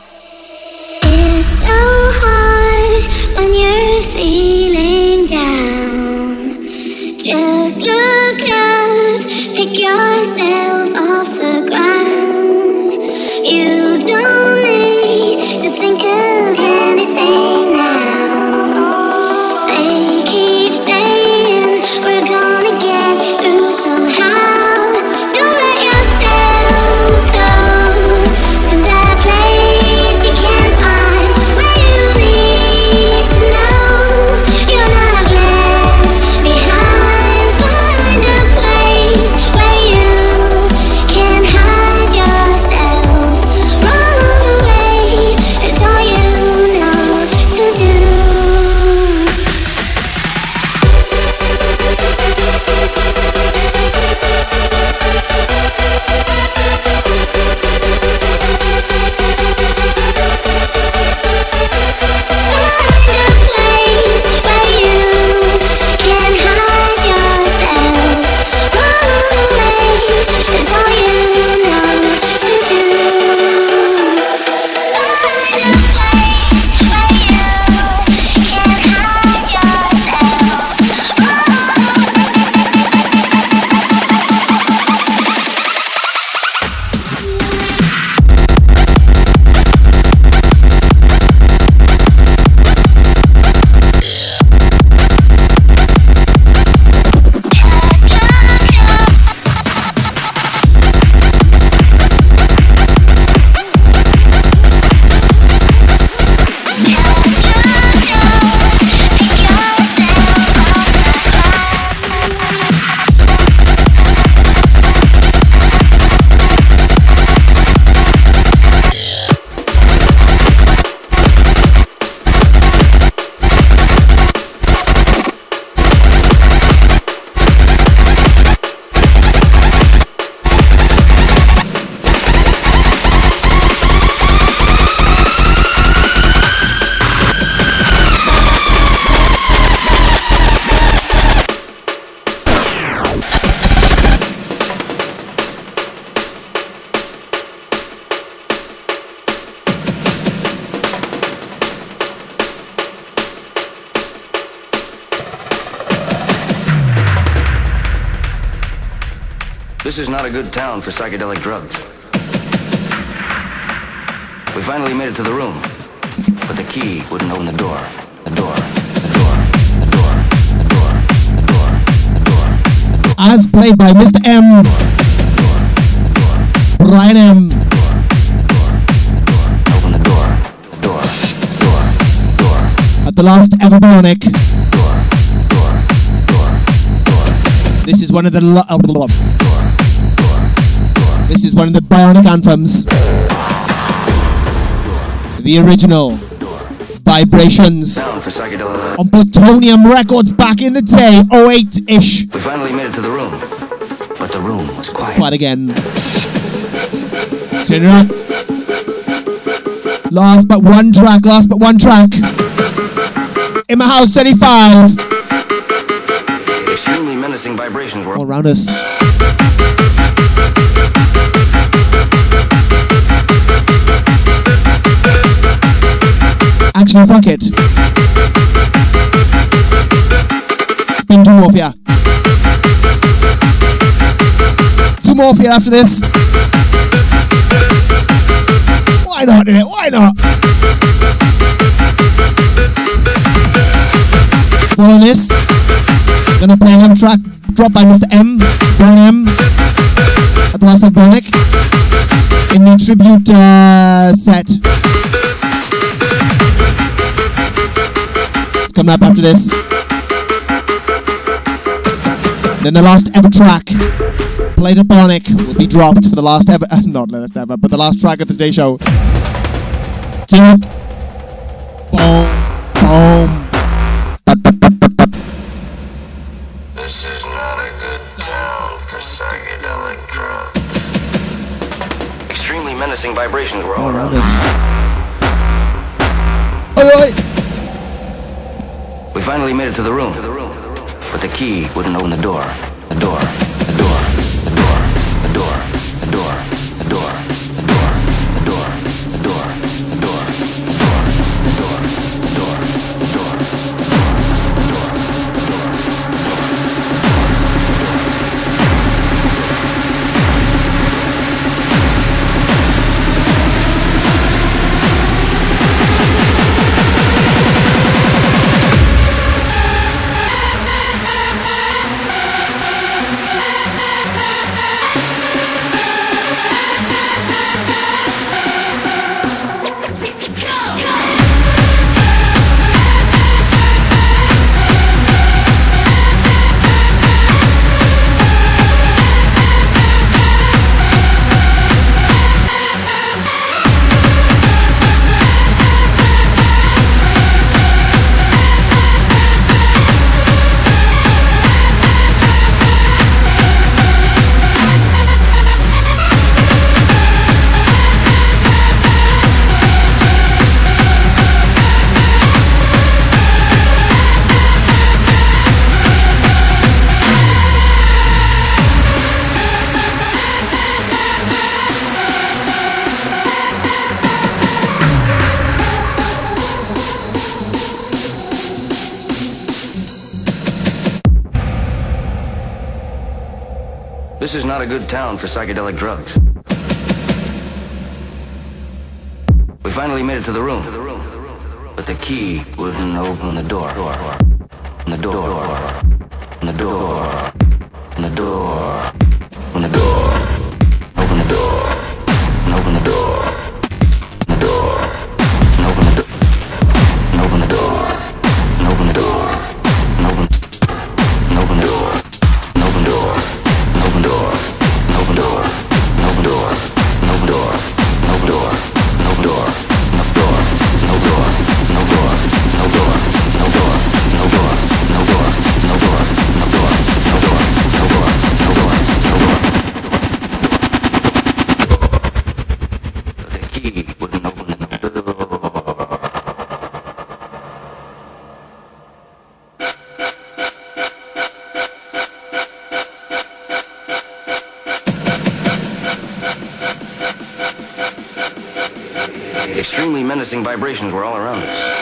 good town for psychedelic drugs. We finally made it to the room, but the key wouldn't open the door. The door. The door. The door. The door. The door. The door. As played by Mr. M. Brian M. Open the door. The door. Door. Door. At the last Everbionic. This is one of the. This is one of the Bionic anthems. The original Vibrations Down for psychedelic. on Plutonium Records back in the day, 08-ish. We finally made it to the room, but the room was quiet. Quite again. Turn it up. Last but one track, last but one track. In my house 35. Extremely menacing vibrations were All around us. Actually, fuck it. Spin two more ya. Two more for you after this. Why not, innit? Why not? Following this, gonna play another track dropped by Mr. M, Brian M, at the last of Bionic, in the tribute uh, set. It's coming up after this. Then the last ever track played at Bionic will be dropped for the last ever, uh, [laughs] not last ever, but the last track of the day Show. Boom. Boom. Extremely vibrations were all oh, All around around us. Oi, oi. We finally made it to the room, but the key wouldn't open the door. The door. The door. The door. The door. The door. The door. The door. Good town for psychedelic drugs. We finally made it to the room, but the key wouldn't open the door. The door. The door. The door. Open the door. Open the door. And open the door. Extremely menacing vibrations were all around us.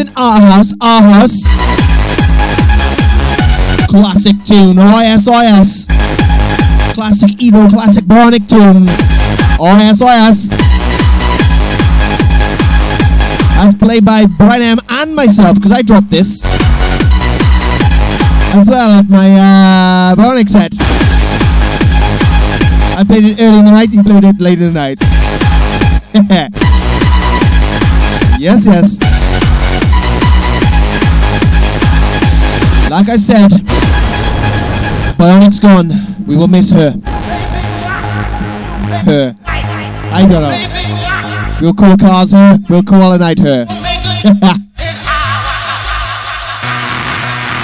In our house. Our house. Classic tune. Oh yes. Classic Evo, classic Bionic tune. Oh yes. As played by Brian M and myself, because I dropped this. As well at my uh, Bionic set. I played it early in the night, played it late in the night. [laughs] yes, yes. Like I said, Bionic's gone. We will miss her. Her. I don't know. We'll call cars her. We'll call a night her. [laughs]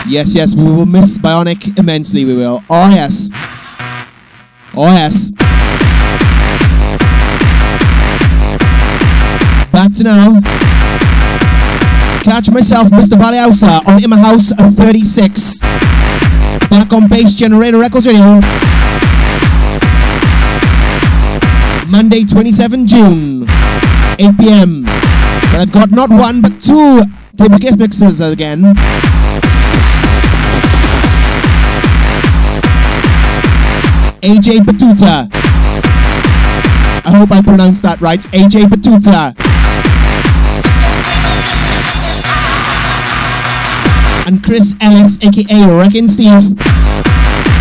yes, yes, we will miss Bionic immensely. We will. Oh yes. Oh yes. Back to now. Catch myself, Mr. Valley Houser, on In My House 36. Back on Bass Generator Records Radio. Monday, 27 June, 8 p.m. But I've got not one but two guest mixes again. AJ Batuta. I hope I pronounced that right. AJ Batuta. And Chris Ellis, aka Wrecking Steve.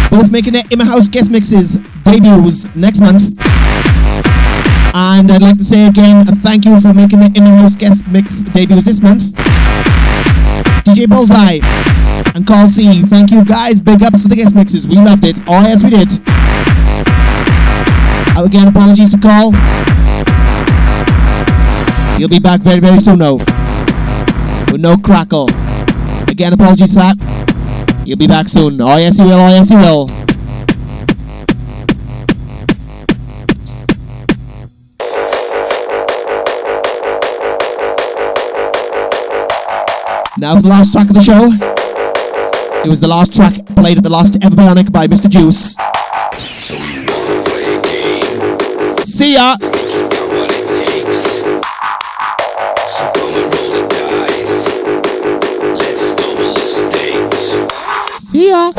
Both making their In House guest mixes debuts next month. And I'd like to say again, thank you for making the In House guest mix debuts this month. DJ Bullseye and Col-C. Thank you guys. Big ups for the guest mixes. We loved it. Oh yes, we did. Again, apologies to Col. He'll be back very, very soon though. With no crackle. Again, apologies for that. He'll be back soon. Oh yes, you will. Oh yes, you will. Now for the last track of the show. It was the last track played at the last Ever Bionic by Mr. Juice. See ya! See ya!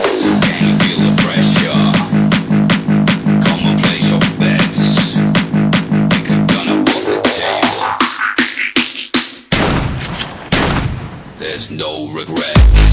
There's no regret.